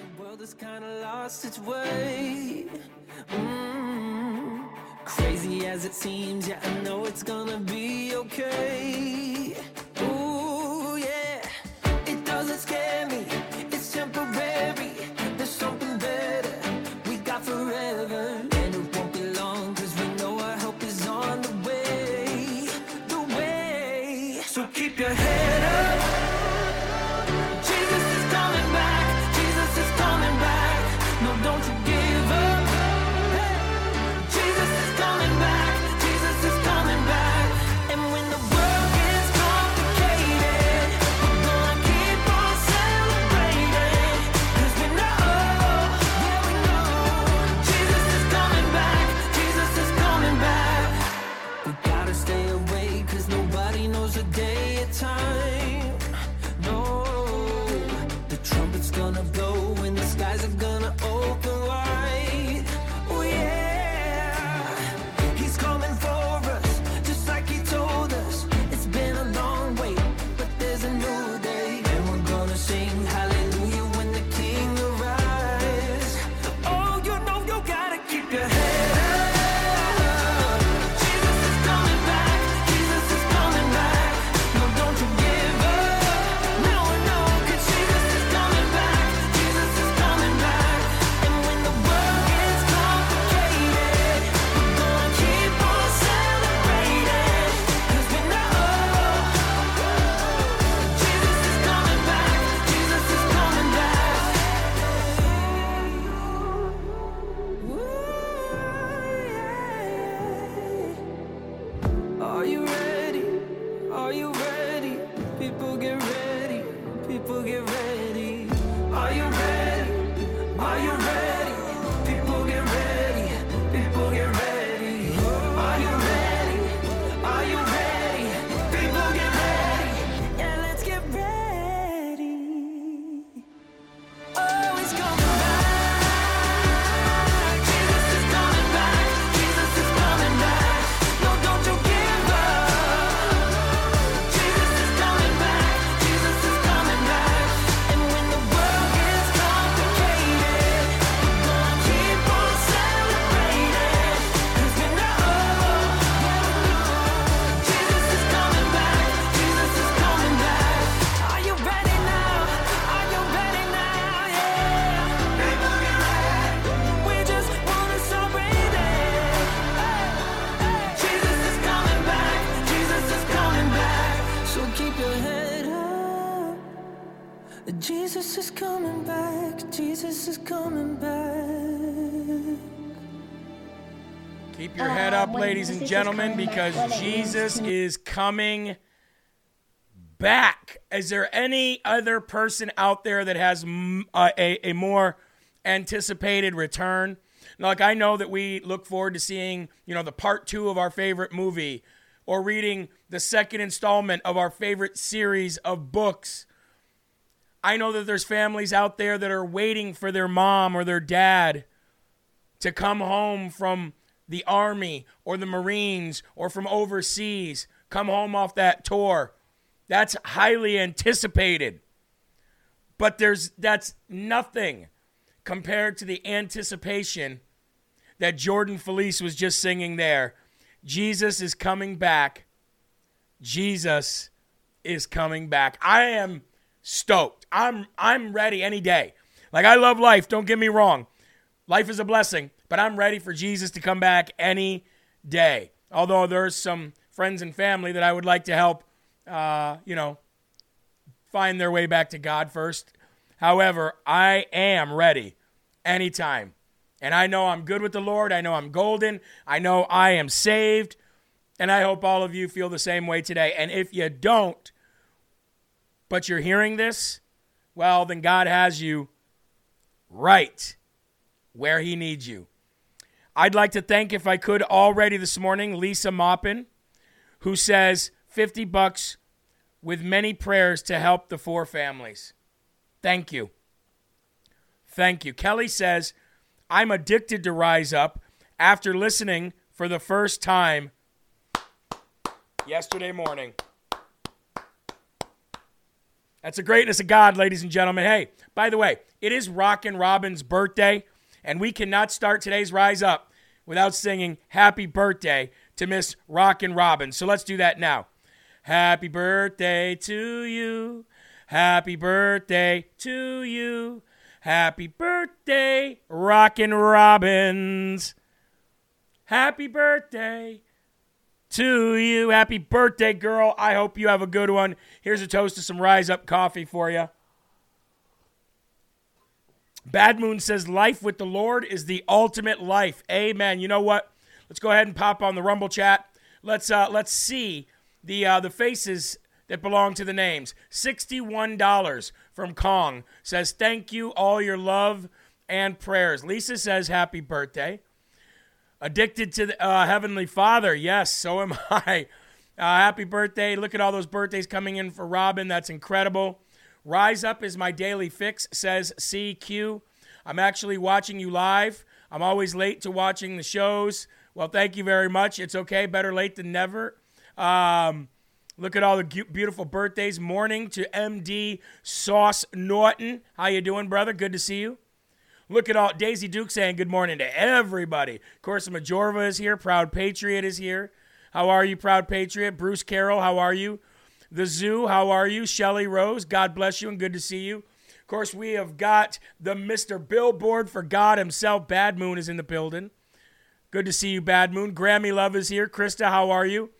the world has kind of lost its way. Mm, crazy as it seems, yeah, I know it's gonna be okay. Gentlemen, because Jesus is coming back. Is there any other person out there that has a, uh, a, a more anticipated return? Like, I know that we look forward to seeing, you know, the part two of our favorite movie or reading the second installment of our favorite series of books. I know that there's families out there that are waiting for their mom or their dad to come home from the army or the marines or from overseas come home off that tour. That's highly anticipated. But there's that's nothing compared to the anticipation that Jordan Felice was just singing there. Jesus is coming back. Jesus is coming back. I am stoked. I'm I'm ready any day. Like I love life. Don't get me wrong. Life is a blessing, but I'm ready for Jesus to come back any day. Although there's some friends and family that I would like to help, uh, you know, find their way back to God first. However, I am ready anytime. And I know I'm good with the Lord. I know I'm golden. I know I am saved. And I hope all of you feel the same way today. And if you don't, but you're hearing this, well, then God has you right where he needs you. I'd like to thank, if I could, already this morning, Lisa Moppin, who says 50 bucks with many prayers to help the four families. Thank you. Thank you. Kelly says, I'm addicted to Rise Up after listening for the first time yesterday morning. That's the greatness of God, ladies and gentlemen. Hey, by the way, it is Rockin' Robin's birthday, and we cannot start today's Rise Up without singing Happy Birthday to Miss Rockin' Robin. So let's do that now. Happy birthday to you. Happy birthday to you. Happy birthday, Rockin' Robins. Happy birthday to you. Happy birthday, girl. I hope you have a good one. Here's a toast to some Rise Up coffee for you. Bad Moon says, Life with the Lord is the ultimate life. Amen. You know what? Let's go ahead and pop on the Rumble chat. Let's uh, let's see the uh, the faces that belong to the names. Sixty-one dollars from Kong says, "Thank you, all your love and prayers." Lisa says, "Happy birthday." Addicted to the uh, Heavenly Father. Yes, so am I. Uh, happy birthday. Look at all those birthdays coming in for Robin. That's incredible. Rise Up is my daily fix, says CQ. I'm actually watching you live. I'm always late to watching the shows. Well, thank you very much. It's okay. Better late than never. Um, look at all the beautiful birthdays. Morning to MD Sauce Norton. How you doing, brother? Good to see you. Look at all Daisy Duke saying good morning to everybody. Of course, Majorva is here. Proud Patriot is here. How are you, Proud Patriot? Bruce Carroll, how are you? The Zoo, how are you? Shelly Rose, God bless you and good to see you. Of course, we have got the Mr. Billboard for God himself. Bad Moon is in the building. Good to see you, Bad Moon. Grammy Love is here. Krista, how are you?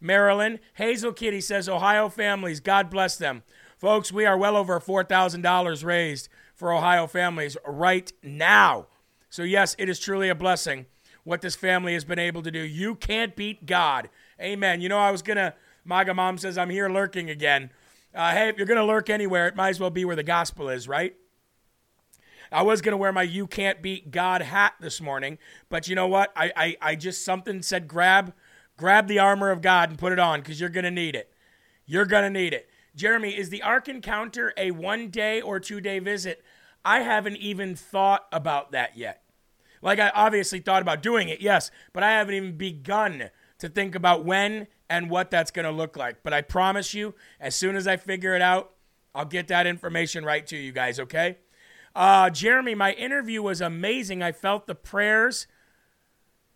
Marilyn. Hazel Kitty says, Ohio families, God bless them. Folks, we are well over $4,000 raised for Ohio families right now. So, yes, it is truly a blessing what this family has been able to do. You can't beat God. Amen. You know, I was going to, MAGA mom says, I'm here lurking again. Uh, hey, if you're going to lurk anywhere, it might as well be where the gospel is, right? I was going to wear my You Can't Beat God hat this morning, but you know what? I, I, I just, something said grab, grab the armor of God and put it on because you're going to need it. You're going to need it. Jeremy, is the Ark Encounter a one day or two day visit? I haven't even thought about that yet. Like, I obviously thought about doing it, yes, but I haven't even begun to think about when and what that's going to look like. But I promise you, as soon as I figure it out, I'll get that information right to you guys, okay? Uh, Jeremy, my interview was amazing. I felt the prayers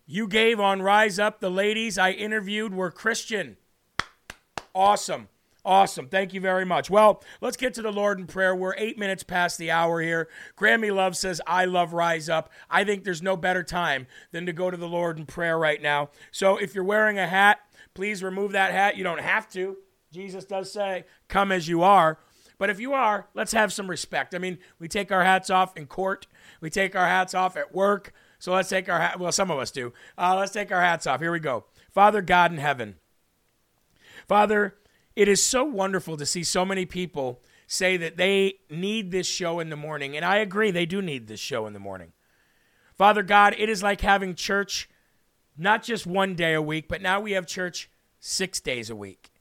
you gave on Rise Up. The ladies I interviewed were Christian. Awesome. Awesome. Thank you very much. Well, let's get to the Lord in prayer. We're eight minutes past the hour here. Grammy Love says, I love Rise Up. I think there's no better time than to go to the Lord in prayer right now. So if you're wearing a hat, please remove that hat. You don't have to. Jesus does say, Come as you are. But if you are, let's have some respect. I mean, we take our hats off in court, we take our hats off at work. So let's take our hat. Well, some of us do. Uh, let's take our hats off. Here we go. Father God in heaven. Father, it is so wonderful to see so many people say that they need this show in the morning. And I agree, they do need this show in the morning. Father God, it is like having church not just one day a week, but now we have church six days a week.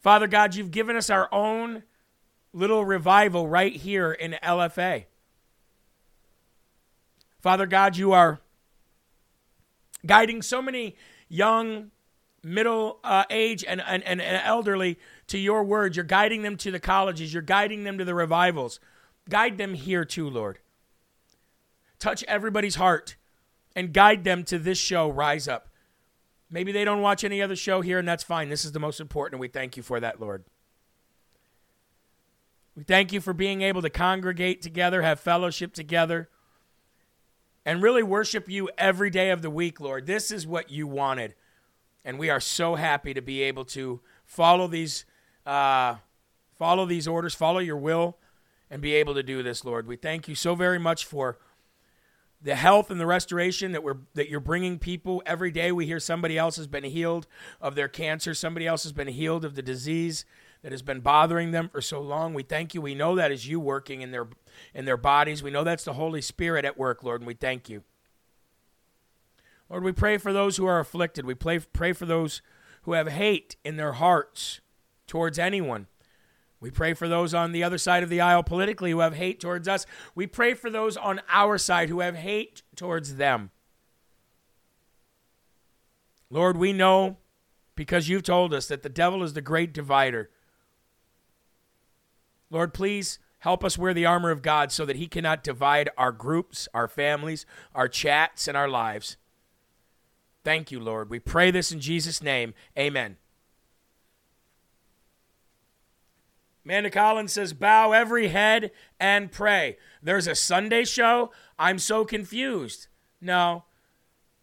Father God, you've given us our own little revival right here in LFA. Father God, you are guiding so many young middle uh, age and, and, and elderly to your word. You're guiding them to the colleges. You're guiding them to the revivals. Guide them here too, Lord. Touch everybody's heart and guide them to this show, Rise Up. Maybe they don't watch any other show here, and that's fine. This is the most important, and we thank you for that, Lord. We thank you for being able to congregate together, have fellowship together, and really worship you every day of the week, Lord. This is what you wanted. And we are so happy to be able to follow these, uh, follow these orders, follow your will, and be able to do this, Lord. We thank you so very much for the health and the restoration that we're that you're bringing people every day. We hear somebody else has been healed of their cancer, somebody else has been healed of the disease that has been bothering them for so long. We thank you. We know that is you working in their in their bodies. We know that's the Holy Spirit at work, Lord, and we thank you. Lord, we pray for those who are afflicted. We pray, pray for those who have hate in their hearts towards anyone. We pray for those on the other side of the aisle politically who have hate towards us. We pray for those on our side who have hate towards them. Lord, we know because you've told us that the devil is the great divider. Lord, please help us wear the armor of God so that He cannot divide our groups, our families, our chats, and our lives. Thank you, Lord. We pray this in Jesus' name. Amen. Amanda Collins says, bow every head and pray. There's a Sunday show. I'm so confused. No.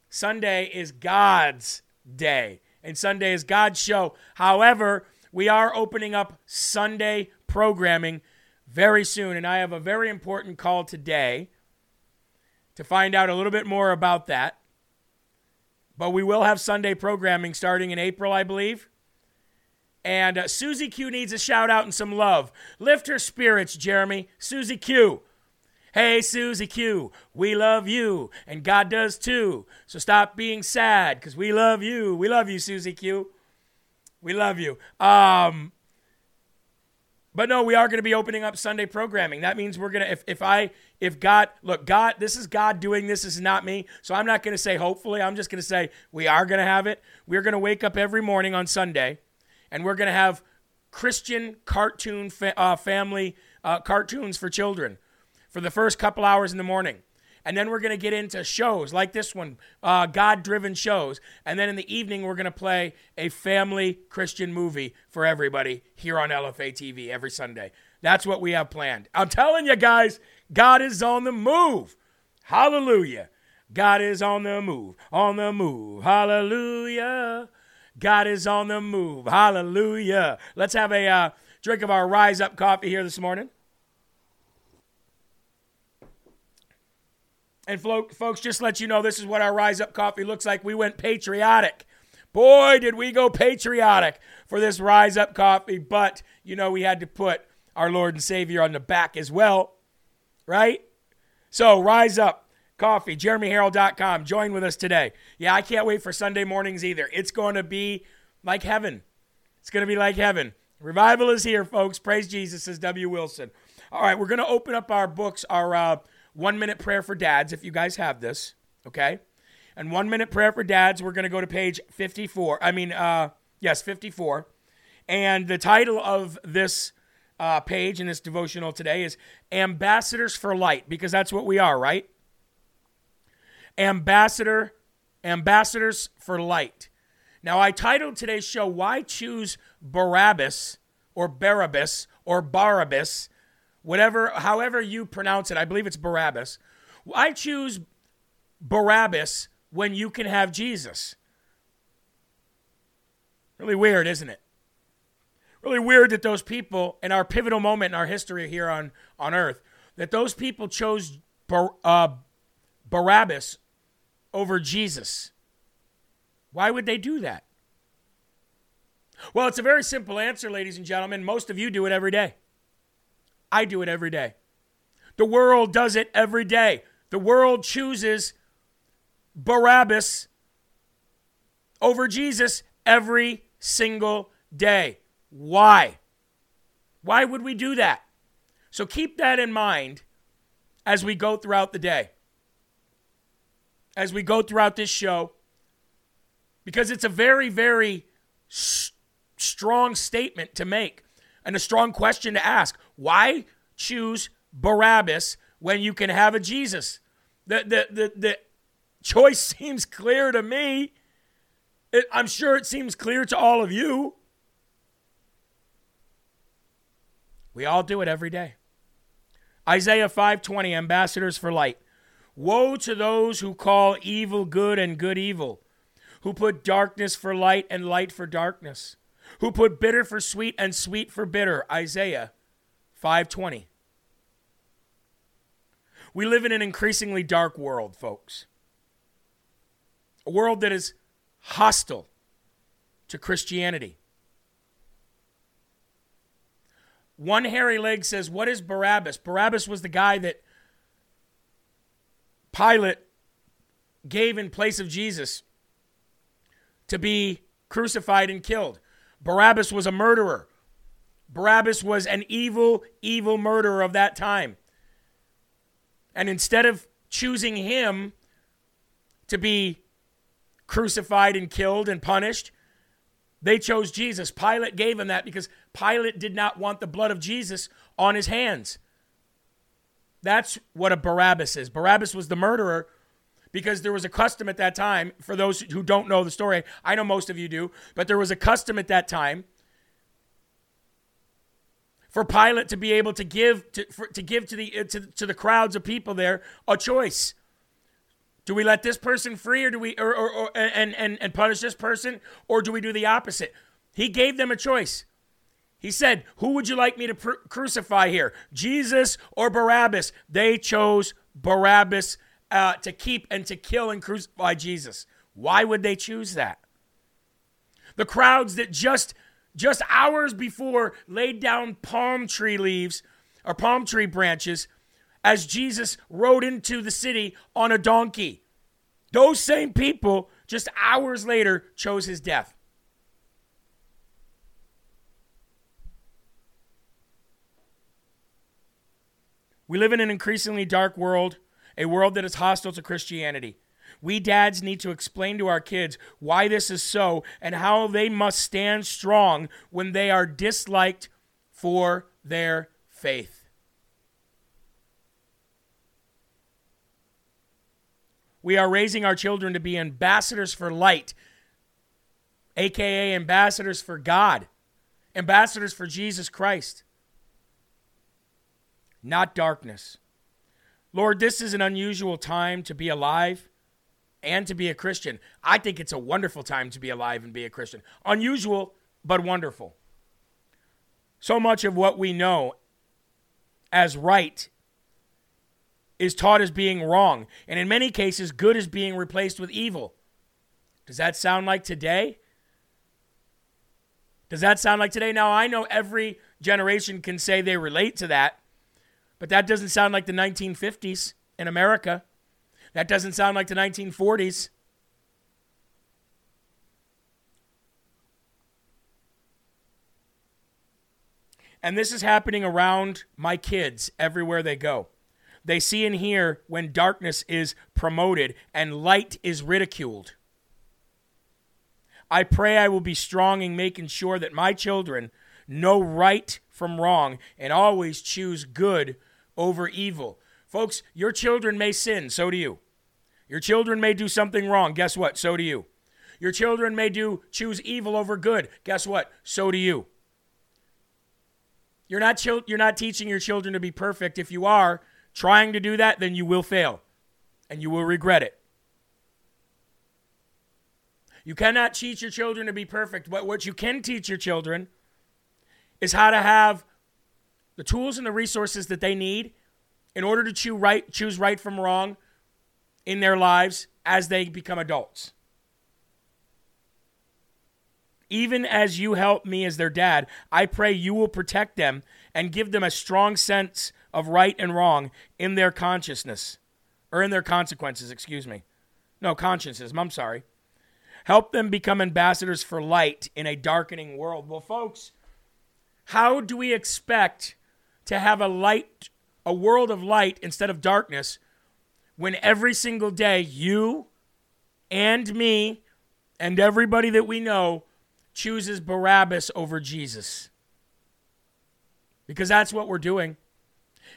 Sunday is God's day, and Sunday is God's show. However, we are opening up Sunday programming very soon, and I have a very important call today to find out a little bit more about that. But we will have Sunday programming starting in April, I believe. And uh, Susie Q needs a shout out and some love. Lift her spirits, Jeremy. Susie Q. Hey, Susie Q, we love you, and God does too. So stop being sad, because we love you. We love you, Susie Q. We love you. Um, but no, we are going to be opening up Sunday programming. That means we're going to, if, if I, if God, look, God, this is God doing this, this is not me. So I'm not going to say hopefully. I'm just going to say we are going to have it. We're going to wake up every morning on Sunday and we're going to have Christian cartoon fa- uh, family uh, cartoons for children for the first couple hours in the morning. And then we're going to get into shows like this one, uh, God driven shows. And then in the evening, we're going to play a family Christian movie for everybody here on LFA TV every Sunday. That's what we have planned. I'm telling you guys, God is on the move. Hallelujah. God is on the move, on the move. Hallelujah. God is on the move. Hallelujah. Let's have a uh, drink of our Rise Up coffee here this morning. And folks, just let you know, this is what our Rise Up coffee looks like. We went patriotic. Boy, did we go patriotic for this Rise Up coffee. But, you know, we had to put our Lord and Savior on the back as well, right? So, Rise Up coffee, jeremyherrell.com. Join with us today. Yeah, I can't wait for Sunday mornings either. It's going to be like heaven. It's going to be like heaven. Revival is here, folks. Praise Jesus, says W. Wilson. All right, we're going to open up our books, our uh, one minute prayer for dads, if you guys have this, okay? And one minute prayer for dads, we're going to go to page 54. I mean, uh, yes, 54. And the title of this uh, page in this devotional today is Ambassadors for Light, because that's what we are, right? Ambassador, Ambassadors for Light. Now, I titled today's show, Why Choose Barabbas or Barabbas or Barabbas whatever, however you pronounce it. I believe it's Barabbas. I choose Barabbas when you can have Jesus. Really weird, isn't it? Really weird that those people, in our pivotal moment in our history here on, on earth, that those people chose Bar, uh, Barabbas over Jesus. Why would they do that? Well, it's a very simple answer, ladies and gentlemen. Most of you do it every day. I do it every day. The world does it every day. The world chooses Barabbas over Jesus every single day. Why? Why would we do that? So keep that in mind as we go throughout the day, as we go throughout this show, because it's a very, very s- strong statement to make and a strong question to ask. Why choose Barabbas when you can have a Jesus? The, the, the, the choice seems clear to me. It, I'm sure it seems clear to all of you. We all do it every day. Isaiah 5:20 ambassadors for light. Woe to those who call evil good and good evil, who put darkness for light and light for darkness who put bitter for sweet and sweet for bitter. Isaiah 5:20. We live in an increasingly dark world, folks. A world that is hostile to Christianity. One hairy leg says, What is Barabbas? Barabbas was the guy that Pilate gave in place of Jesus to be crucified and killed. Barabbas was a murderer. Barabbas was an evil, evil murderer of that time. And instead of choosing him to be crucified and killed and punished, They chose Jesus. Pilate gave him that because Pilate did not want the blood of Jesus on his hands. That's what a Barabbas is. Barabbas was the murderer because there was a custom at that time, for those who don't know the story, I know most of you do, but there was a custom at that time for Pilate to be able to give to, for, to give to the uh, to, to the crowds of people there a choice. Do we let this person free, or do we or, or, or and, and and punish this person, or do we do the opposite? He gave them a choice. He said, "Who would you like me to pr- crucify here, Jesus or Barabbas?" They chose Barabbas uh, to keep and to kill and crucify Jesus. Why would they choose that? The crowds that just just hours before laid down palm tree leaves or palm tree branches as Jesus rode into the city on a donkey. Those same people just hours later chose his death. We live in an increasingly dark world, a world that is hostile to Christianity. We dads need to explain to our kids why this is so and how they must stand strong when they are disliked for their faith. We are raising our children to be ambassadors for light, aka ambassadors for God, ambassadors for Jesus Christ, not darkness. Lord, this is an unusual time to be alive and to be a Christian. I think it's a wonderful time to be alive and be a Christian. Unusual, but wonderful. So much of what we know as right is taught as being wrong, and in many cases, good is being replaced with evil. Does that sound like today? Does that sound like today? Now, I know every generation can say they relate to that, but that doesn't sound like the 1950s in America. That doesn't sound like the 1940s. And this is happening around my kids everywhere they go. They see and hear when darkness is promoted and light is ridiculed. I pray I will be strong in making sure that my children know right from wrong and always choose good over evil. Folks, your children may sin, so do you. Your children may do something wrong. Guess what? So do you. Your children may do choose evil over good. Guess what? So do you. You're not chil- you're not teaching your children to be perfect. If you are trying to do that, then you will fail and you will regret it. You cannot teach your children to be perfect, but what you can teach your children is how to have the tools and the resources that they need in order to choose right, choose right from wrong in their lives as they become adults. Even as you help me as their dad, I pray you will protect them and give them a strong sense of right and wrong in their consciousness, or in their consequences, excuse me. No, consciences, I'm sorry. Help them become ambassadors for light in a darkening world. Well, folks, how do we expect to have a light, a world of light instead of darkness when every single day you and me and everybody that we know chooses Barabbas over Jesus. Because that's what we're doing.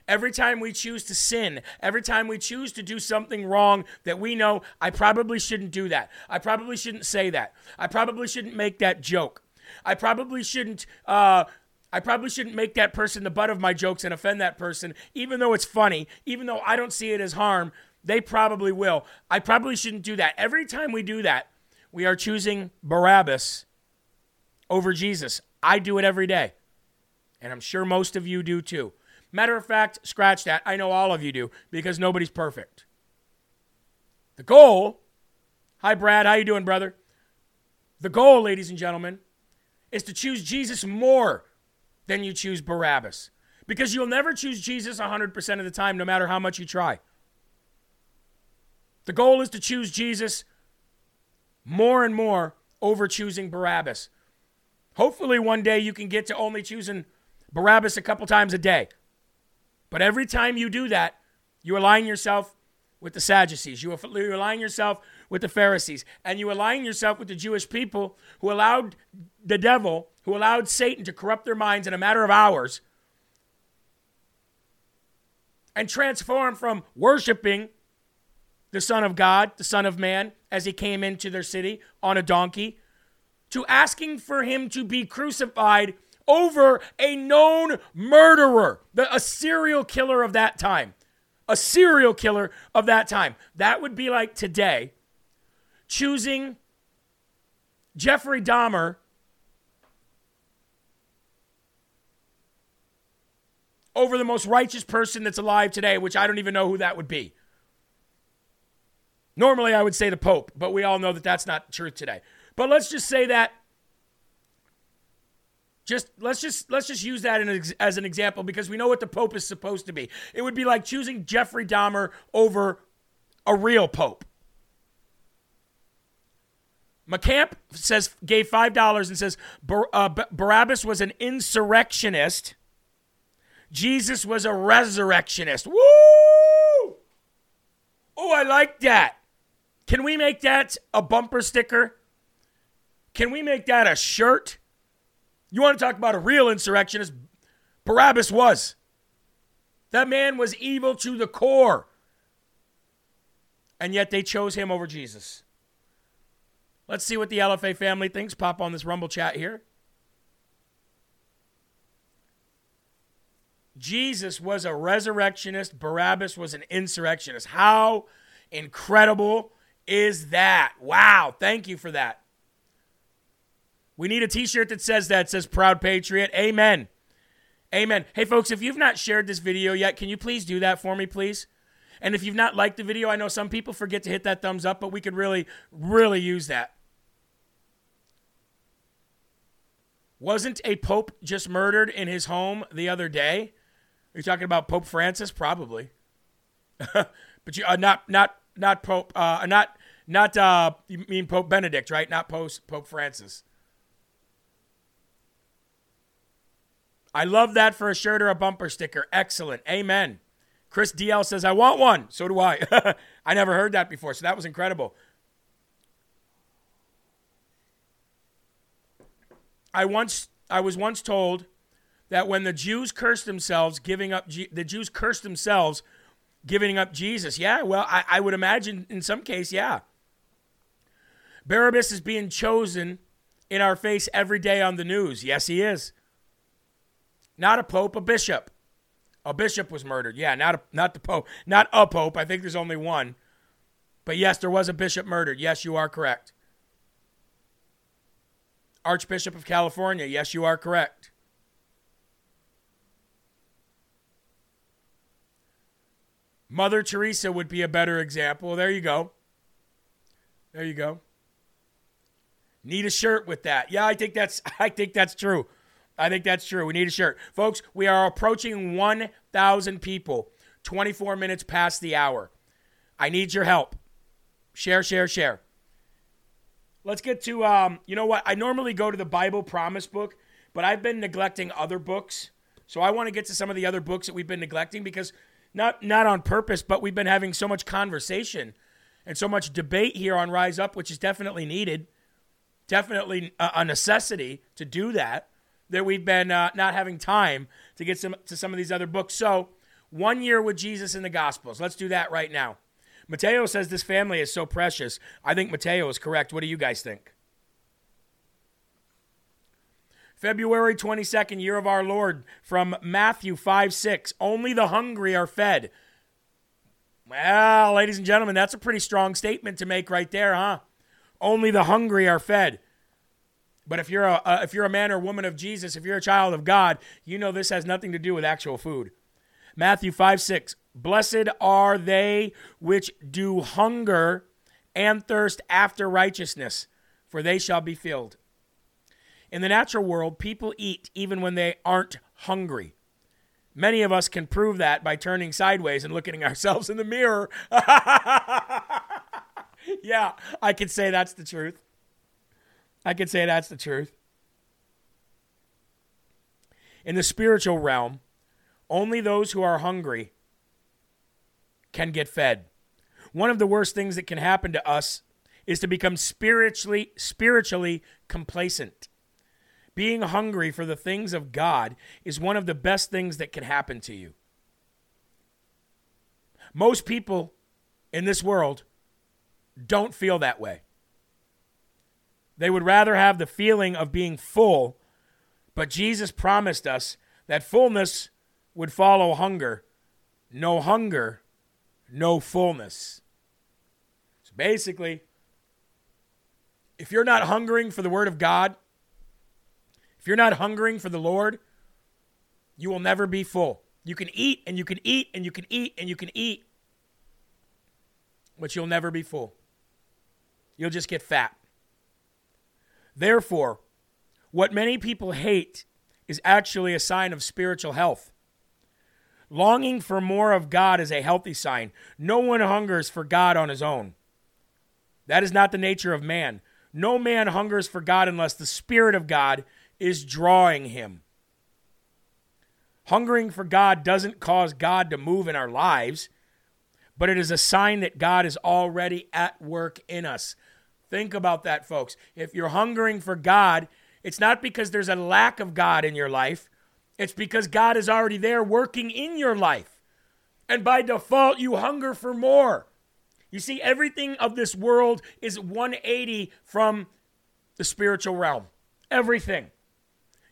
Every time we choose to sin, every time we choose to do something wrong that we know, I probably shouldn't do that. I probably shouldn't say that. I probably shouldn't make that joke. I probably shouldn't. Uh, I probably shouldn't make that person the butt of my jokes and offend that person, even though it's funny, even though I don't see it as harm. They probably will. I probably shouldn't do that. Every time we do that, we are choosing Barabbas over Jesus. I do it every day. And I'm sure most of you do too. Matter of fact, scratch that. I know all of you do because nobody's perfect. The goal, hi Brad, how you doing, brother? The goal, ladies and gentlemen, is to choose Jesus more than you choose Barabbas. Because you'll never choose Jesus 100% of the time, no matter how much you try. The goal is to choose Jesus more and more over choosing Barabbas. Hopefully, one day you can get to only choosing Barabbas a couple times a day. But every time you do that, you align yourself with the Sadducees. You align yourself with the Pharisees, and you align yourself with the Jewish people who allowed the devil, who allowed Satan to corrupt their minds in a matter of hours and transform from worshiping the Son of God, the Son of Man, as he came into their city on a donkey, to asking for him to be crucified over a known murderer, the, a serial killer of that time. A serial killer of that time. That would be like today choosing Jeffrey Dahmer over the most righteous person that's alive today, which I don't even know who that would be. Normally, I would say the Pope, but we all know that that's not truth today. But let's just say that. Just let's just let's just use that as an example because we know what the Pope is supposed to be. It would be like choosing Jeffrey Dahmer over a real Pope. McCamp says gave five dollars and says Bar- uh, Barabbas was an insurrectionist. Jesus was a resurrectionist. Woo! Oh, I like that. Can we make that a bumper sticker? Can we make that a shirt? You want to talk about a real insurrectionist? Barabbas was. That man was evil to the core. And yet they chose him over Jesus. Let's see what the LFA family thinks. Pop on this Rumble chat here. Jesus was a resurrectionist, Barabbas was an insurrectionist. How incredible is that? Wow, thank you for that. We need a t shirt that says that, says Proud Patriot. Amen. Amen. Hey, folks, if you've not shared this video yet, can you please do that for me, please? And if you've not liked the video, I know some people forget to hit that thumbs up, but we could really, really use that. Wasn't a pope just murdered in his home the other day? Are you talking about Pope Francis? Probably. but you uh, not not not Pope uh, not not uh, you mean Pope Benedict, right? Not Pope Pope Francis. I love that for a shirt or a bumper sticker. Excellent. Amen. Chris DL says, I want one. So do I. I never heard that before, so that was incredible. I once I was once told that when the Jews cursed themselves, giving up the Jews cursed themselves giving up Jesus. Yeah, well, I, I would imagine in some case, yeah. Barabbas is being chosen in our face every day on the news. Yes, he is. Not a pope, a bishop. A bishop was murdered. Yeah, not a, not the pope, not a pope. I think there's only one. But yes, there was a bishop murdered. Yes, you are correct. Archbishop of California. Yes, you are correct. Mother Teresa would be a better example. There you go. There you go. Need a shirt with that. Yeah, I think that's I think that's true. I think that's true. We need a shirt. Folks, we are approaching 1,000 people 24 minutes past the hour. I need your help. Share, share, share. Let's get to um, you know what? I normally go to the Bible promise book, but I've been neglecting other books. So I want to get to some of the other books that we've been neglecting because not not on purpose, but we've been having so much conversation and so much debate here on Rise Up, which is definitely needed, definitely a, necessity to do that. That we've been uh, not having time to get some to some of these other books. So, one year with Jesus in the Gospels. Let's do that right now. Mateo says this family is so precious. I think Mateo is correct. What do you guys think? February 22nd, year of our Lord, from Matthew 5 6. Only the hungry are fed. Well, ladies and gentlemen, that's a pretty strong statement to make right there, huh? Only the hungry are fed. But if you're a uh, if you're a man or woman of Jesus, if you're a child of God, you know this has nothing to do with actual food. Matthew 5 6. Blessed are they which do hunger and thirst after righteousness, for they shall be filled. In the natural world, people eat even when they aren't hungry. Many of us can prove that by turning sideways and looking at ourselves in the mirror. yeah, I could say that's the truth. I could say that's the truth. In the spiritual realm, only those who are hungry can get fed. One of the worst things that can happen to us is to become spiritually spiritually complacent. Being hungry for the things of God is one of the best things that can happen to you. Most people in this world don't feel that way. They would rather have the feeling of being full, but Jesus promised us that fullness would follow hunger. No hunger, no fullness. So basically, if you're not hungering for the Word of God, if you're not hungering for the Lord, you will never be full. You can eat and you can eat and you can eat and you can eat, but you'll never be full. You'll just get fat. Therefore, what many people hate is actually a sign of spiritual health. Longing for more of God is a healthy sign. No one hungers for God on his own. That is not the nature of man. No man hungers for God unless the Spirit of God is drawing him. Hungering for God doesn't cause God to move in our lives, but it is a sign that God is already at work in us. Think about that, folks. If you're hungering for God, it's not because there's a lack of God in your life, it's because God is already there working in your life. And by default, you hunger for more. You see, everything of this world is 180 from the spiritual realm. Everything.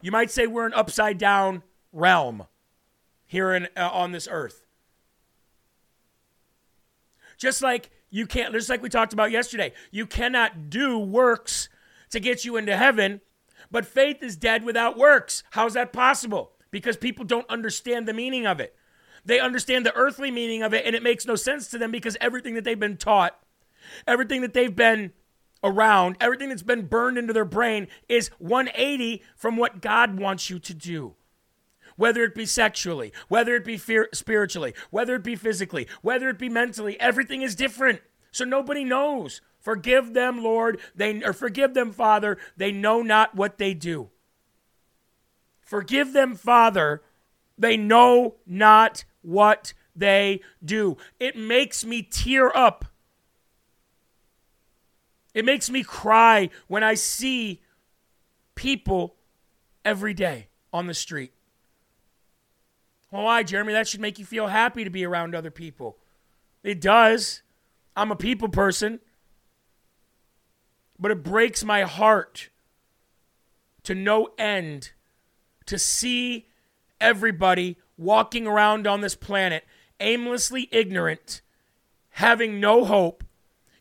You might say we're an upside down realm here in, uh, on this earth. Just like you can't, just like we talked about yesterday, you cannot do works to get you into heaven, but faith is dead without works. How's that possible? Because people don't understand the meaning of it. They understand the earthly meaning of it, and it makes no sense to them because everything that they've been taught, everything that they've been around, everything that's been burned into their brain is 180 from what God wants you to do. Whether it be sexually, whether it be fear, spiritually, whether it be physically, whether it be mentally, everything is different. So nobody knows. Forgive them, Lord. They or forgive them, Father. They know not what they do. Forgive them, Father. They know not what they do. It makes me tear up it makes me cry when I see people every day on the street. Well, why, Jeremy? That should make you feel happy to be around other people. It does. I'm a people person. But it breaks my heart to no end to see everybody walking around on this planet aimlessly ignorant, having no hope,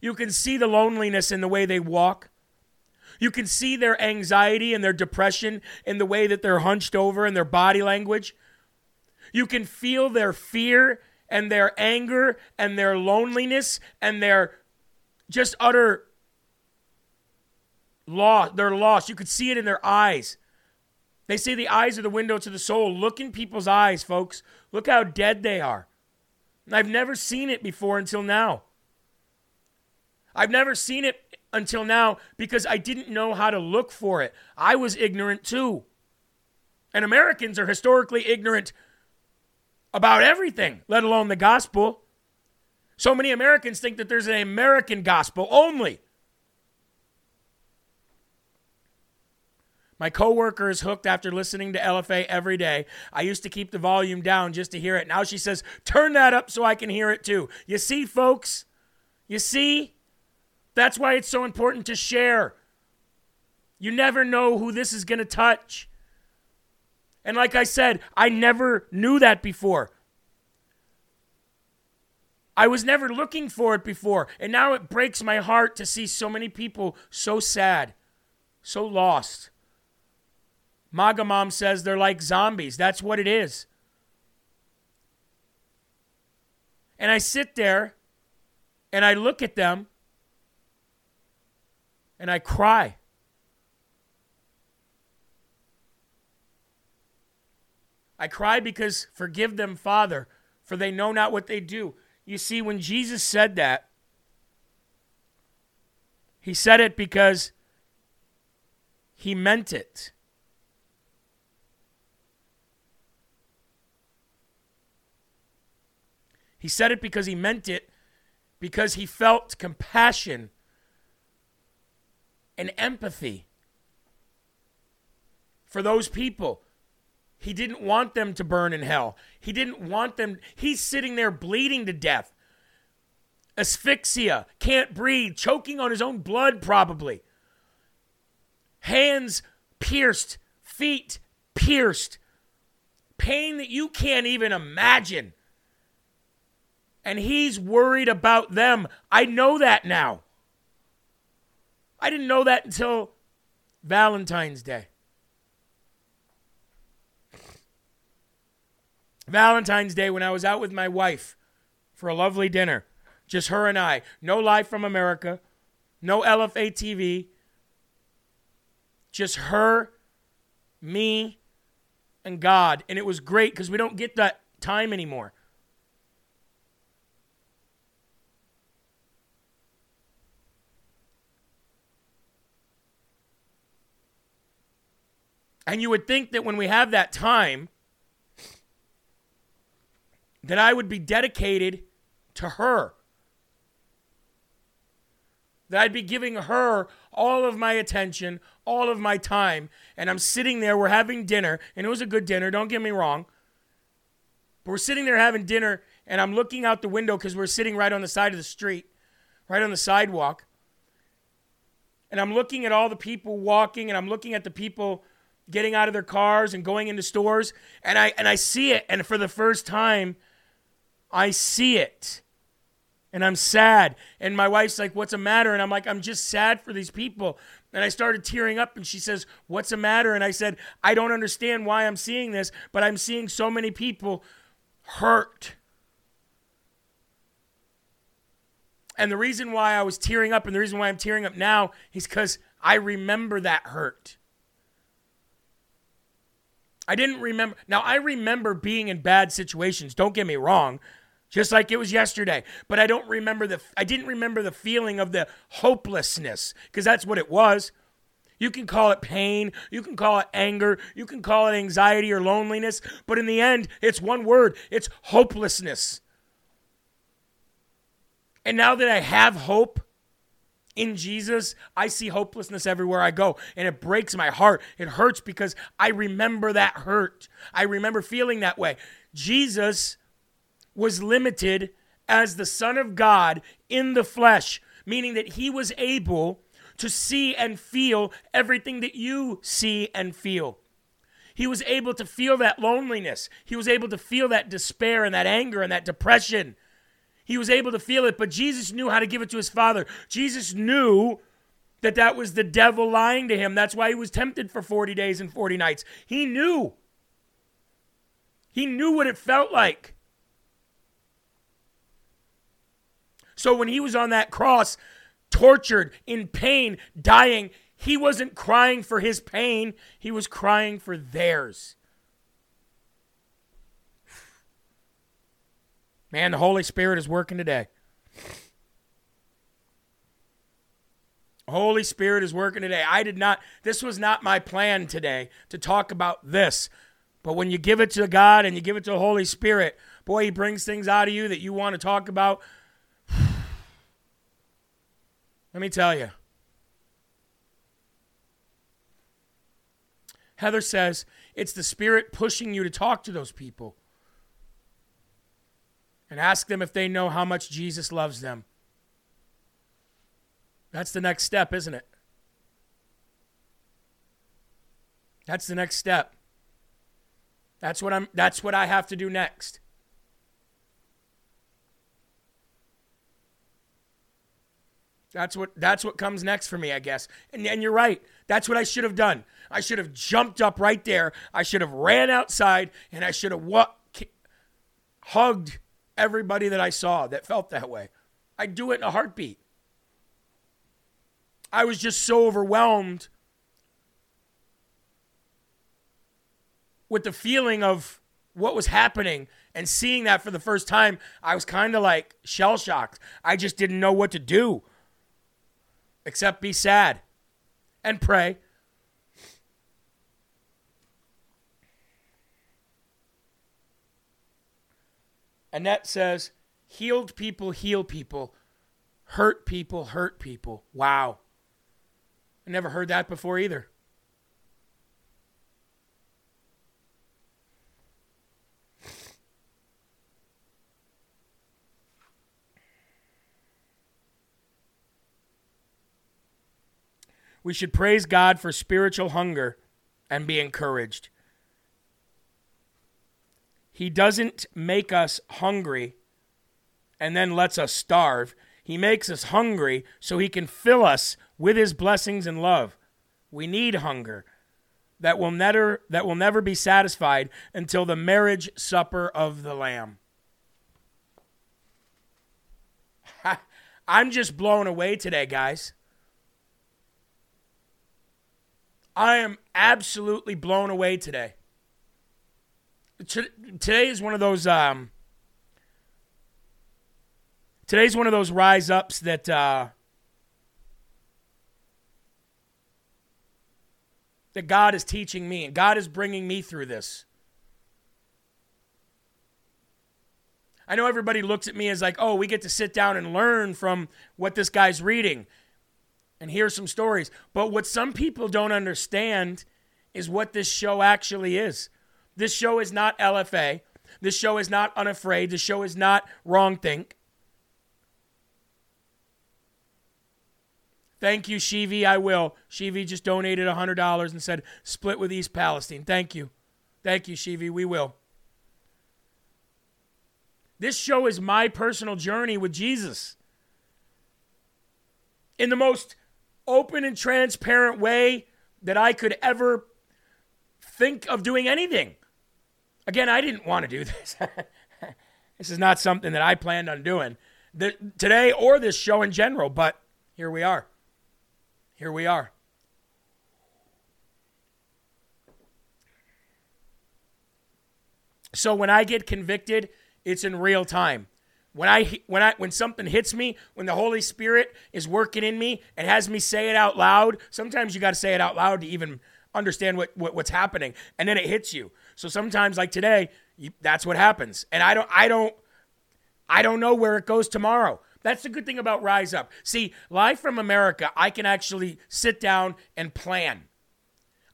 you can see the loneliness in the way they walk. You can see their anxiety and their depression in the way that they're hunched over and their body language. You can feel their fear and their anger and their loneliness and their just utter loss. They're lost. You could see it in their eyes. They say the eyes are the window to the soul. Look in people's eyes, folks. Look how dead they are. I've never seen it before until now. I've never seen it until now because I didn't know how to look for it. I was ignorant too. And Americans are historically ignorant about everything, let alone the gospel. So many Americans think that there's an American gospel only. My coworker is hooked after listening to LFA every day. I used to keep the volume down just to hear it. Now she says, "Turn that up so I can hear it too." You see, folks? You see? That's why it's so important to share. You never know who this is going to touch. And like I said, I never knew that before. I was never looking for it before. And now it breaks my heart to see so many people so sad, so lost. MAGA mom says they're like zombies. That's what it is. And I sit there and I look at them and I cry. I cry because forgive them, Father, for they know not what they do. You see, when Jesus said that, he said it because he meant it. He said it because he meant it, because he felt compassion and empathy for those people. He didn't want them to burn in hell. He didn't want them. He's sitting there bleeding to death, asphyxia, can't breathe, choking on his own blood, probably. Hands pierced, feet pierced, pain that you can't even imagine. And he's worried about them. I know that now. I didn't know that until Valentine's Day. Valentine's Day when I was out with my wife for a lovely dinner. Just her and I. No live from America. No LFA TV. Just her, me, and God. And it was great because we don't get that time anymore. And you would think that when we have that time, that I would be dedicated to her. That I'd be giving her all of my attention, all of my time. And I'm sitting there, we're having dinner, and it was a good dinner, don't get me wrong. But we're sitting there having dinner, and I'm looking out the window because we're sitting right on the side of the street, right on the sidewalk. And I'm looking at all the people walking, and I'm looking at the people getting out of their cars and going into stores, and I and I see it, and for the first time, I see it. And I'm sad. And my wife's like, What's the matter? And I'm like, I'm just sad for these people. And I started tearing up, and she says, What's the matter? And I said, I don't understand why I'm seeing this, but I'm seeing so many people hurt. And the reason why I was tearing up and the reason why I'm tearing up now is because I remember that hurt. I didn't remember. Now, I remember being in bad situations. Don't get me wrong just like it was yesterday. But I don't remember the I didn't remember the feeling of the hopelessness because that's what it was. You can call it pain, you can call it anger, you can call it anxiety or loneliness, but in the end, it's one word. It's hopelessness. And now that I have hope in Jesus, I see hopelessness everywhere I go, and it breaks my heart. It hurts because I remember that hurt. I remember feeling that way. Jesus was limited as the Son of God in the flesh, meaning that he was able to see and feel everything that you see and feel. He was able to feel that loneliness. He was able to feel that despair and that anger and that depression. He was able to feel it, but Jesus knew how to give it to his Father. Jesus knew that that was the devil lying to him. That's why he was tempted for 40 days and 40 nights. He knew. He knew what it felt like. So when he was on that cross, tortured, in pain, dying, he wasn't crying for his pain, he was crying for theirs. Man, the Holy Spirit is working today. Holy Spirit is working today. I did not, this was not my plan today to talk about this. But when you give it to God and you give it to the Holy Spirit, boy, He brings things out of you that you want to talk about let me tell you. Heather says it's the Spirit pushing you to talk to those people and ask them if they know how much Jesus loves them. That's the next step, isn't it? That's the next step. That's what I'm that's what I have to do next. That's what that's what comes next for me, I guess. And, and you're right. That's what I should have done. I should have jumped up right there. I should have ran outside and I should have what hugged everybody that I saw that felt that way. I'd do it in a heartbeat. I was just so overwhelmed with the feeling of what was happening and seeing that for the first time. I was kind of like shell shocked. I just didn't know what to do except be sad and pray. Annette says, healed people heal people, hurt people hurt people. Wow. I never heard that before either. We should praise God for spiritual hunger and be encouraged. He doesn't make us hungry and then lets us starve. He makes us hungry so he can fill us with his blessings and love. We need hunger that will never that will never be satisfied until the marriage supper of the lamb. I'm just blown away today, guys. I am absolutely blown away today. Today is one of those. Um, today's one of those rise ups that. Uh, that God is teaching me and God is bringing me through this. I know everybody looks at me as like, oh, we get to sit down and learn from what this guy's reading and hear some stories. But what some people don't understand is what this show actually is. This show is not LFA. This show is not unafraid. This show is not wrong think. Thank you, Shivi. I will. Shivi just donated $100 and said, split with East Palestine. Thank you. Thank you, Shivi. We will. This show is my personal journey with Jesus. In the most open and transparent way that I could ever think of doing anything. Again, I didn't want to do this. this is not something that I planned on doing the, today or this show in general, but here we are. Here we are. So when I get convicted, it's in real time. When I when I when something hits me, when the Holy Spirit is working in me and has me say it out loud, sometimes you got to say it out loud to even understand what, what, what's happening, and then it hits you. So sometimes, like today, you, that's what happens, and I don't I don't I don't know where it goes tomorrow. That's the good thing about Rise Up. See, live from America, I can actually sit down and plan.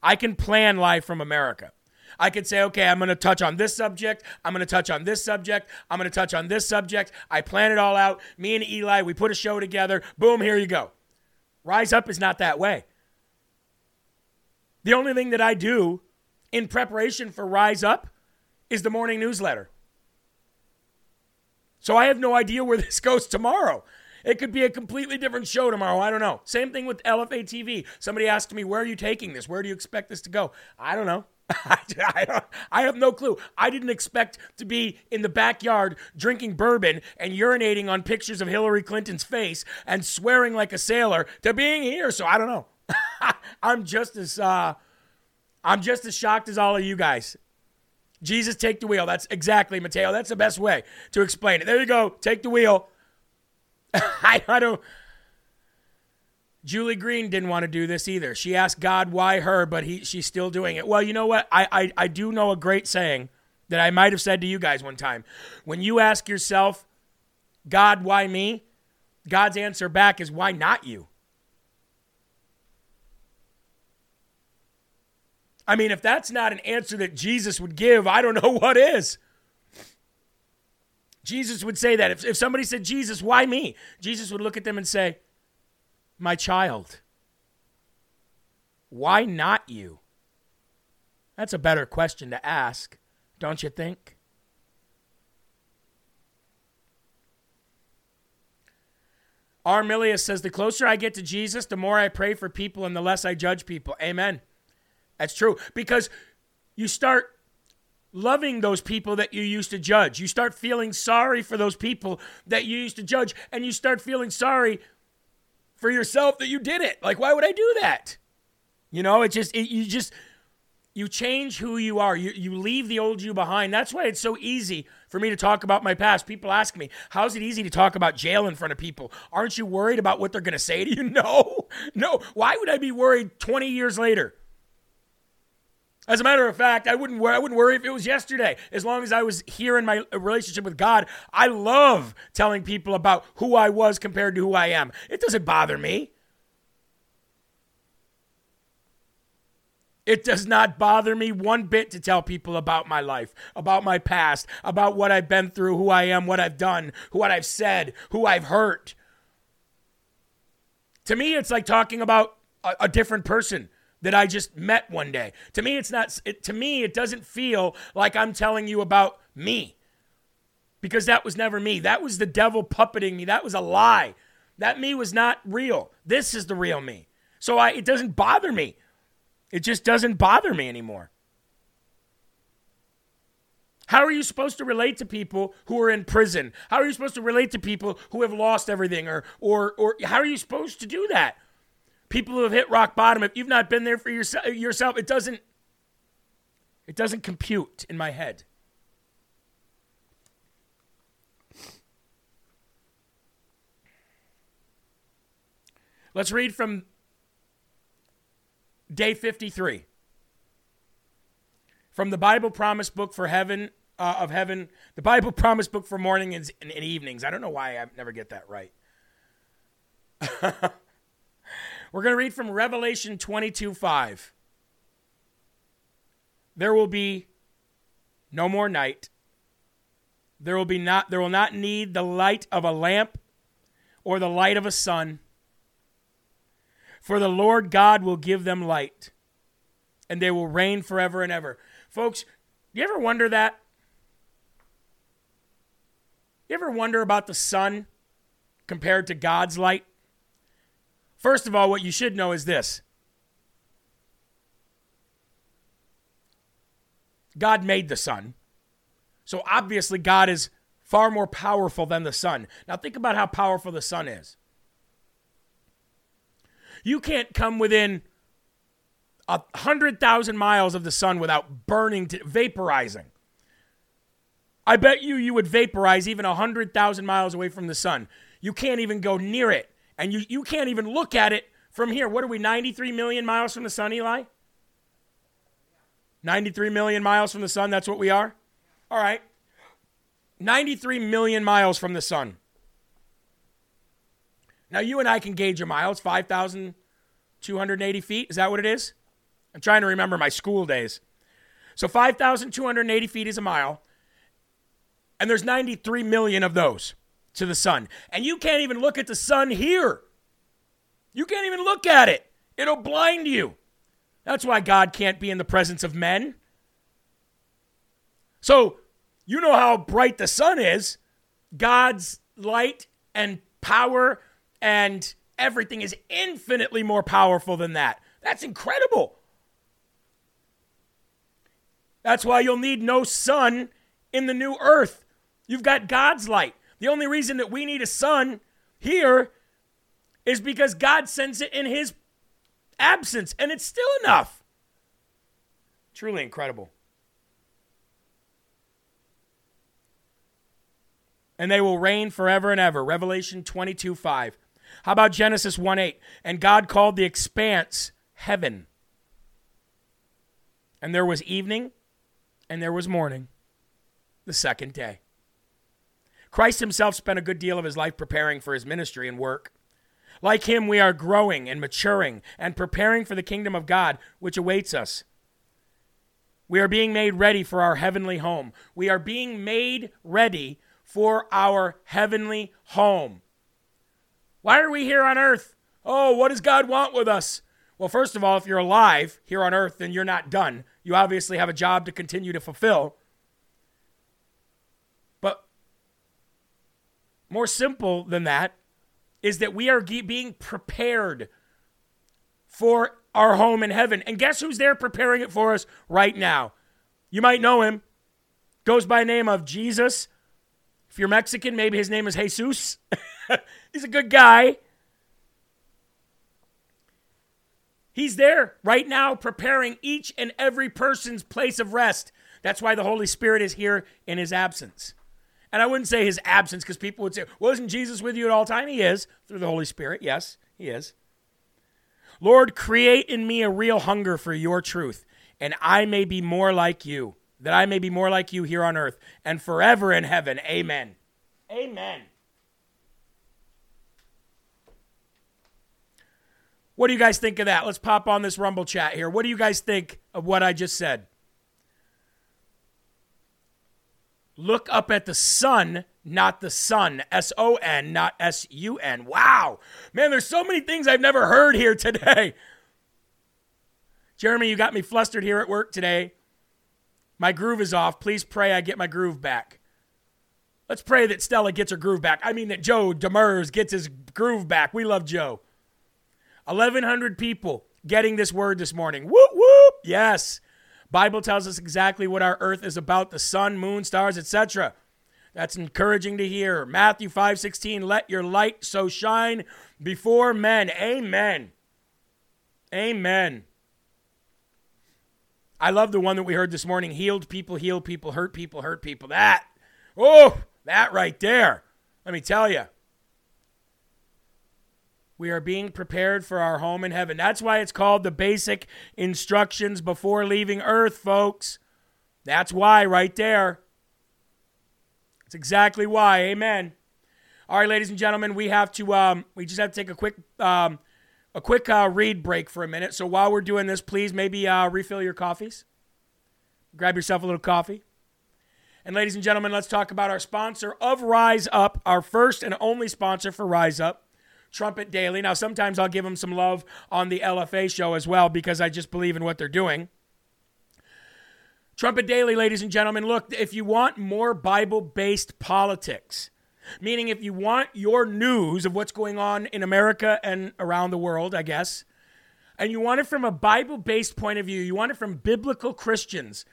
I can plan live from America. I could say, okay, I'm going to touch on this subject. I'm going to touch on this subject. I'm going to touch on this subject. I plan it all out. Me and Eli, we put a show together. Boom, here you go. Rise Up is not that way. The only thing that I do in preparation for Rise Up is the morning newsletter. So I have no idea where this goes tomorrow. It could be a completely different show tomorrow. I don't know. Same thing with LFA TV. Somebody asked me, Where are you taking this? Where do you expect this to go? I don't know. I, don't, I, have no clue. I didn't expect to be in the backyard drinking bourbon and urinating on pictures of Hillary Clinton's face and swearing like a sailor to being here. So I don't know. I'm just as uh, I'm just as shocked as all of you guys. Jesus, take the wheel. That's exactly, Mateo. That's the best way to explain it. There you go. Take the wheel. I, I don't. Julie Green didn't want to do this either. She asked God why her, but he, she's still doing it. Well, you know what? I, I, I do know a great saying that I might have said to you guys one time. When you ask yourself, God, why me? God's answer back is, why not you? I mean, if that's not an answer that Jesus would give, I don't know what is. Jesus would say that. If, if somebody said, Jesus, why me? Jesus would look at them and say, my child? Why not you? That's a better question to ask, don't you think? Armilius says, The closer I get to Jesus, the more I pray for people and the less I judge people. Amen. That's true. Because you start loving those people that you used to judge. You start feeling sorry for those people that you used to judge. And you start feeling sorry for yourself that you did it. Like, why would I do that? You know, it just, it, you just, you change who you are. You, you leave the old you behind. That's why it's so easy for me to talk about my past. People ask me, how's it easy to talk about jail in front of people? Aren't you worried about what they're going to say to you? No, no. Why would I be worried 20 years later? As a matter of fact, I wouldn't I wouldn't worry if it was yesterday. As long as I was here in my uh, relationship with God, I love telling people about who I was compared to who I am. It doesn't bother me. It does not bother me one bit to tell people about my life, about my past, about what I've been through, who I am, what I've done, what I've said, who I've hurt. To me, it's like talking about a, a different person that I just met one day. To me, it's not, it, to me, it doesn't feel like I'm telling you about me because that was never me. That was the devil puppeting me. That was a lie. That me was not real. This is the real me. So I, it doesn't bother me. It just doesn't bother me anymore. How are you supposed to relate to people who are in prison? How are you supposed to relate to people who have lost everything or or or how are you supposed to do that? People who have hit rock bottom, if you've not been there for yourself, yourself it doesn't it doesn't compute in my head. Let's read from day 53 from the Bible Promise Book for Heaven uh, of Heaven, the Bible Promise Book for mornings and, and evenings. I don't know why I never get that right. We're going to read from Revelation 22 5. There will be no more night. There will be not there will not need the light of a lamp or the light of a sun. For the Lord God will give them light, and they will reign forever and ever. Folks, do you ever wonder that? You ever wonder about the sun compared to God's light? First of all, what you should know is this God made the sun. So obviously, God is far more powerful than the sun. Now, think about how powerful the sun is. You can't come within a hundred thousand miles of the sun without burning, to, vaporizing. I bet you you would vaporize even a hundred thousand miles away from the sun. You can't even go near it, and you you can't even look at it from here. What are we? Ninety-three million miles from the sun, Eli. Ninety-three million miles from the sun. That's what we are. All right. Ninety-three million miles from the sun. Now, you and I can gauge a mile. It's 5,280 feet. Is that what it is? I'm trying to remember my school days. So 5,280 feet is a mile, and there's 93 million of those to the sun. And you can't even look at the sun here. You can't even look at it, it'll blind you. That's why God can't be in the presence of men. So, you know how bright the sun is. God's light and power and everything is infinitely more powerful than that. That's incredible. That's why you'll need no sun in the new earth. You've got God's light. The only reason that we need a sun here is because God sends it in his absence, and it's still enough. Truly incredible. And they will reign forever and ever. Revelation 22 5. How about Genesis 1 8? And God called the expanse heaven. And there was evening and there was morning, the second day. Christ himself spent a good deal of his life preparing for his ministry and work. Like him, we are growing and maturing and preparing for the kingdom of God, which awaits us. We are being made ready for our heavenly home. We are being made ready for our heavenly home. Why are we here on earth? Oh, what does God want with us? Well, first of all, if you're alive here on earth, then you're not done. You obviously have a job to continue to fulfill. But more simple than that is that we are being prepared for our home in heaven. And guess who's there preparing it for us right now? You might know him. Goes by name of Jesus. If you're Mexican, maybe his name is Jesus. He's a good guy. He's there right now preparing each and every person's place of rest. That's why the Holy Spirit is here in his absence. And I wouldn't say his absence because people would say, Wasn't Jesus with you at all time? He is through the Holy Spirit. Yes, he is. Lord, create in me a real hunger for your truth, and I may be more like you, that I may be more like you here on earth and forever in heaven. Amen. Amen. What do you guys think of that? Let's pop on this Rumble chat here. What do you guys think of what I just said? Look up at the sun, not the sun. S O N, not S U N. Wow. Man, there's so many things I've never heard here today. Jeremy, you got me flustered here at work today. My groove is off. Please pray I get my groove back. Let's pray that Stella gets her groove back. I mean, that Joe Demers gets his groove back. We love Joe. 1,100 people getting this word this morning. Whoop, whoop. Yes. Bible tells us exactly what our earth is about the sun, moon, stars, etc. That's encouraging to hear. Matthew 5:16, let your light so shine before men. Amen. Amen. I love the one that we heard this morning. Healed people, heal people, hurt people, hurt people. That, oh, that right there. Let me tell you. We are being prepared for our home in heaven. That's why it's called the basic instructions before leaving earth, folks. That's why, right there. That's exactly why. Amen. All right, ladies and gentlemen, we have to. Um, we just have to take a quick, um, a quick uh, read break for a minute. So while we're doing this, please maybe uh, refill your coffees. Grab yourself a little coffee. And ladies and gentlemen, let's talk about our sponsor of Rise Up, our first and only sponsor for Rise Up. Trumpet Daily. Now, sometimes I'll give them some love on the LFA show as well because I just believe in what they're doing. Trumpet Daily, ladies and gentlemen, look, if you want more Bible based politics, meaning if you want your news of what's going on in America and around the world, I guess, and you want it from a Bible based point of view, you want it from biblical Christians,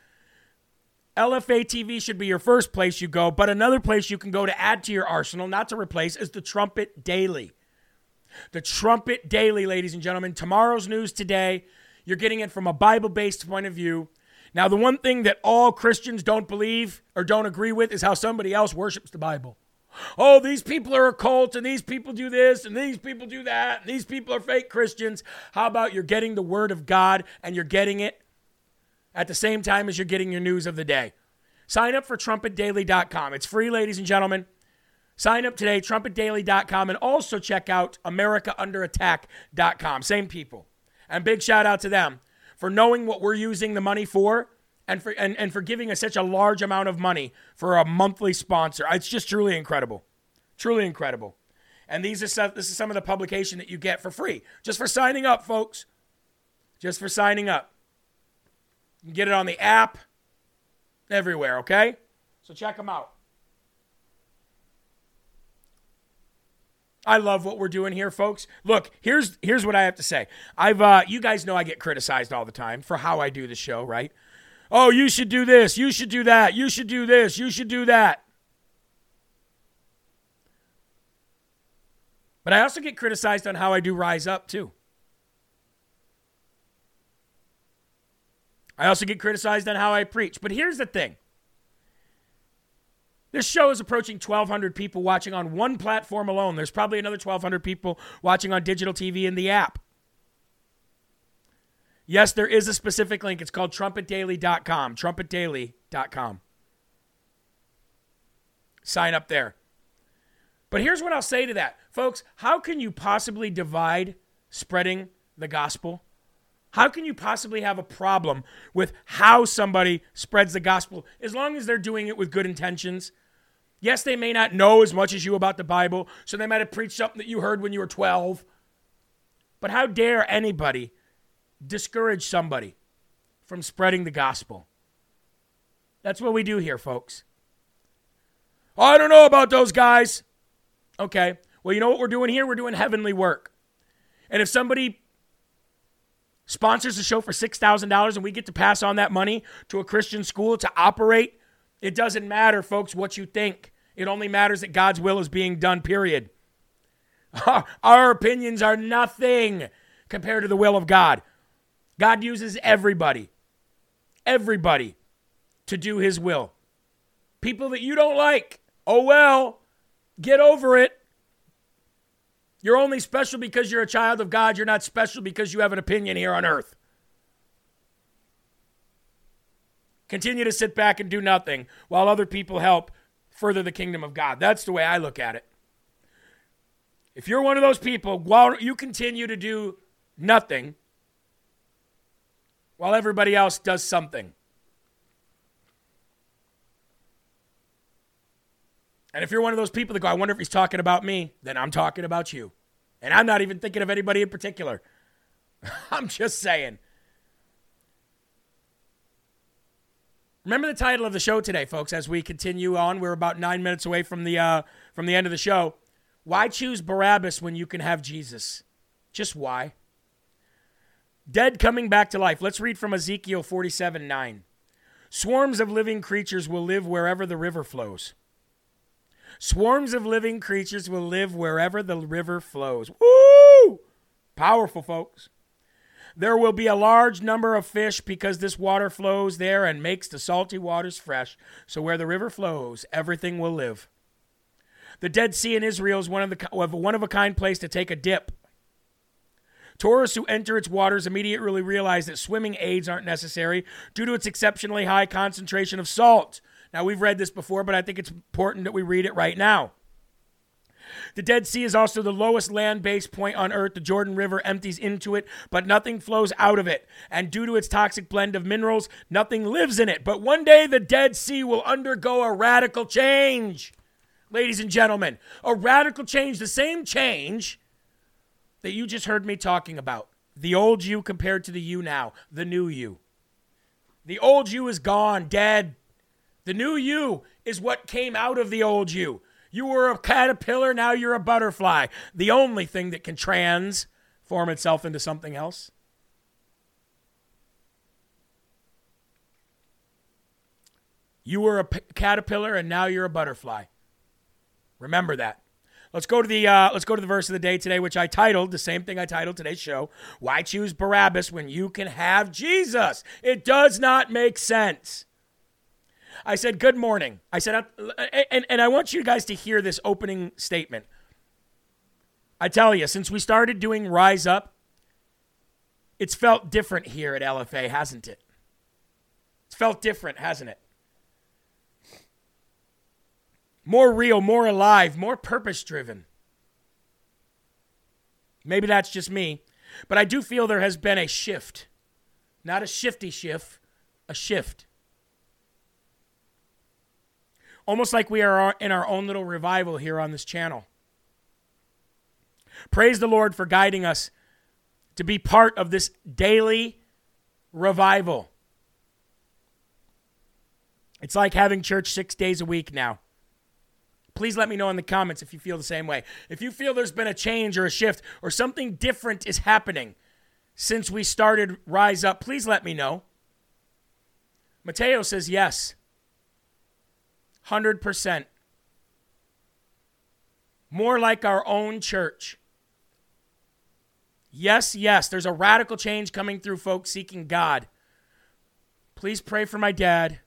LFA TV should be your first place you go, but another place you can go to add to your arsenal, not to replace, is the Trumpet Daily. The Trumpet Daily, ladies and gentlemen. Tomorrow's news today. You're getting it from a Bible based point of view. Now, the one thing that all Christians don't believe or don't agree with is how somebody else worships the Bible. Oh, these people are a cult, and these people do this, and these people do that, and these people are fake Christians. How about you're getting the Word of God and you're getting it at the same time as you're getting your news of the day? Sign up for trumpetdaily.com. It's free, ladies and gentlemen. Sign up today, trumpetdaily.com, and also check out americaunderattack.com. Same people. And big shout out to them for knowing what we're using the money for and for, and, and for giving us such a large amount of money for a monthly sponsor. It's just truly incredible. Truly incredible. And these are some, this is some of the publication that you get for free, just for signing up, folks. Just for signing up. You can get it on the app, everywhere, okay? So check them out. I love what we're doing here, folks. Look, here's here's what I have to say. I've uh, you guys know I get criticized all the time for how I do the show, right? Oh, you should do this, you should do that, you should do this, you should do that. But I also get criticized on how I do Rise Up too. I also get criticized on how I preach. But here's the thing this show is approaching 1,200 people watching on one platform alone. There's probably another 1,200 people watching on digital TV in the app. Yes, there is a specific link. It's called trumpetdaily.com. Trumpetdaily.com. Sign up there. But here's what I'll say to that. Folks, how can you possibly divide spreading the gospel? How can you possibly have a problem with how somebody spreads the gospel as long as they're doing it with good intentions Yes, they may not know as much as you about the Bible, so they might have preached something that you heard when you were 12. But how dare anybody discourage somebody from spreading the gospel? That's what we do here, folks. I don't know about those guys. Okay. Well, you know what we're doing here? We're doing heavenly work. And if somebody sponsors the show for $6,000 and we get to pass on that money to a Christian school to operate it doesn't matter, folks, what you think. It only matters that God's will is being done, period. Our opinions are nothing compared to the will of God. God uses everybody, everybody to do his will. People that you don't like, oh well, get over it. You're only special because you're a child of God. You're not special because you have an opinion here on earth. Continue to sit back and do nothing while other people help further the kingdom of God. That's the way I look at it. If you're one of those people, while you continue to do nothing while everybody else does something. And if you're one of those people that go, I wonder if he's talking about me, then I'm talking about you. And I'm not even thinking of anybody in particular. I'm just saying. Remember the title of the show today, folks. As we continue on, we're about nine minutes away from the uh, from the end of the show. Why choose Barabbas when you can have Jesus? Just why? Dead coming back to life. Let's read from Ezekiel 47 9. Swarms of living creatures will live wherever the river flows. Swarms of living creatures will live wherever the river flows. Woo! Powerful, folks. There will be a large number of fish because this water flows there and makes the salty waters fresh. So where the river flows, everything will live. The Dead Sea in Israel is one of the one of a kind place to take a dip. Tourists who enter its waters immediately realize that swimming aids aren't necessary due to its exceptionally high concentration of salt. Now, we've read this before, but I think it's important that we read it right now. The Dead Sea is also the lowest land based point on Earth. The Jordan River empties into it, but nothing flows out of it. And due to its toxic blend of minerals, nothing lives in it. But one day the Dead Sea will undergo a radical change. Ladies and gentlemen, a radical change, the same change that you just heard me talking about. The old you compared to the you now, the new you. The old you is gone, dead. The new you is what came out of the old you. You were a caterpillar, now you're a butterfly. The only thing that can transform itself into something else. You were a p- caterpillar and now you're a butterfly. Remember that. Let's go to the uh, let's go to the verse of the day today, which I titled the same thing I titled today's show. Why choose Barabbas when you can have Jesus? It does not make sense. I said, Good morning. I said, and, and I want you guys to hear this opening statement. I tell you, since we started doing Rise Up, it's felt different here at LFA, hasn't it? It's felt different, hasn't it? More real, more alive, more purpose driven. Maybe that's just me, but I do feel there has been a shift. Not a shifty shift, a shift almost like we are in our own little revival here on this channel. Praise the Lord for guiding us to be part of this daily revival. It's like having church six days a week now. Please let me know in the comments if you feel the same way. If you feel there's been a change or a shift or something different is happening since we started Rise Up, please let me know. Mateo says yes. 100%. More like our own church. Yes, yes, there's a radical change coming through folks seeking God. Please pray for my dad,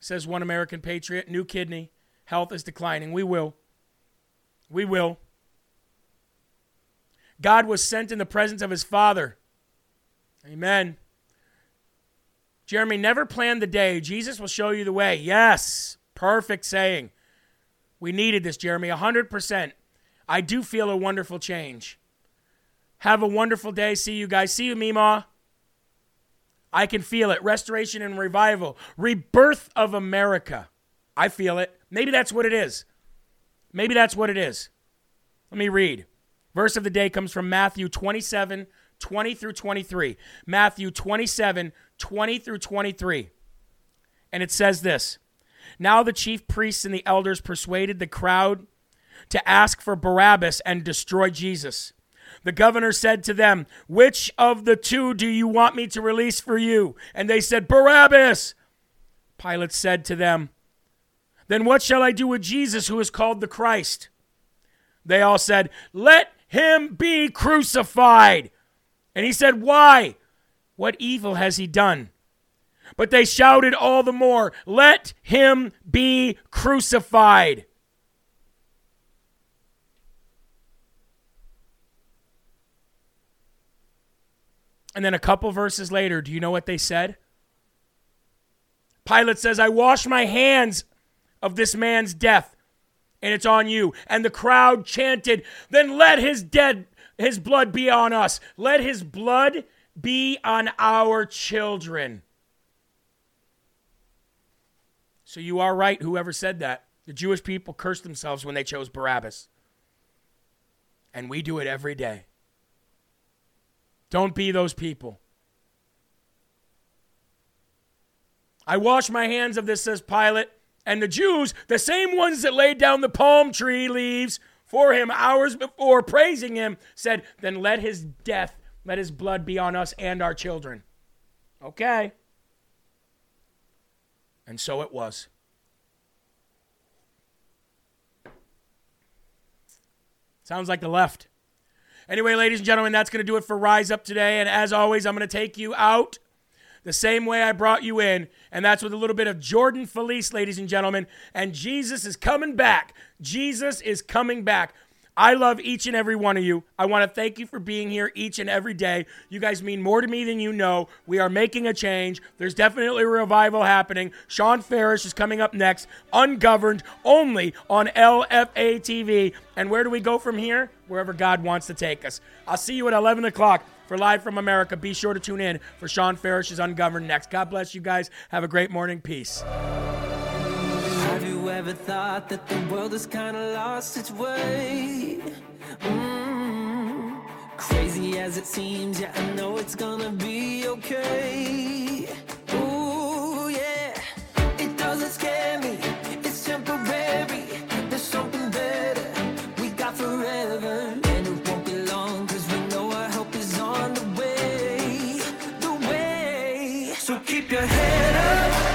says one American patriot. New kidney. Health is declining. We will. We will. God was sent in the presence of his Father. Amen. Jeremy, never plan the day. Jesus will show you the way. Yes. Perfect saying. We needed this, Jeremy, 100%. I do feel a wonderful change. Have a wonderful day. See you guys. See you, Mima. I can feel it. Restoration and revival. Rebirth of America. I feel it. Maybe that's what it is. Maybe that's what it is. Let me read. Verse of the day comes from Matthew 27, 20 through 23. Matthew 27, 20 through 23. And it says this now the chief priests and the elders persuaded the crowd to ask for Barabbas and destroy Jesus. The governor said to them, Which of the two do you want me to release for you? And they said, Barabbas. Pilate said to them, Then what shall I do with Jesus, who is called the Christ? They all said, Let him be crucified. And he said, Why? What evil has he done? But they shouted all the more, Let him be crucified. And then a couple verses later, do you know what they said? Pilate says, I wash my hands of this man's death, and it's on you. And the crowd chanted, Then let his dead his blood be on us. Let his blood be on our children. So you are right, whoever said that. The Jewish people cursed themselves when they chose Barabbas. And we do it every day. Don't be those people. I wash my hands of this, says Pilate. And the Jews, the same ones that laid down the palm tree leaves for him hours before praising him, said, Then let his death, let his blood be on us and our children. Okay. And so it was. Sounds like the left. Anyway, ladies and gentlemen, that's going to do it for Rise Up today. And as always, I'm going to take you out the same way I brought you in. And that's with a little bit of Jordan Feliz, ladies and gentlemen. And Jesus is coming back. Jesus is coming back. I love each and every one of you. I want to thank you for being here each and every day. You guys mean more to me than you know. We are making a change. There's definitely a revival happening. Sean Farish is coming up next, ungoverned, only on LFA TV. And where do we go from here? Wherever God wants to take us. I'll see you at 11 o'clock for Live from America. Be sure to tune in for Sean Farish's Ungoverned next. God bless you guys. Have a great morning. Peace ever thought that the world has kind of lost its way? Mm, crazy as it seems, yeah, I know it's gonna be okay. Ooh, yeah, it doesn't scare me, it's temporary. There's something better we got forever, and it won't be long, we know our help is on the way. The way, so keep your head up.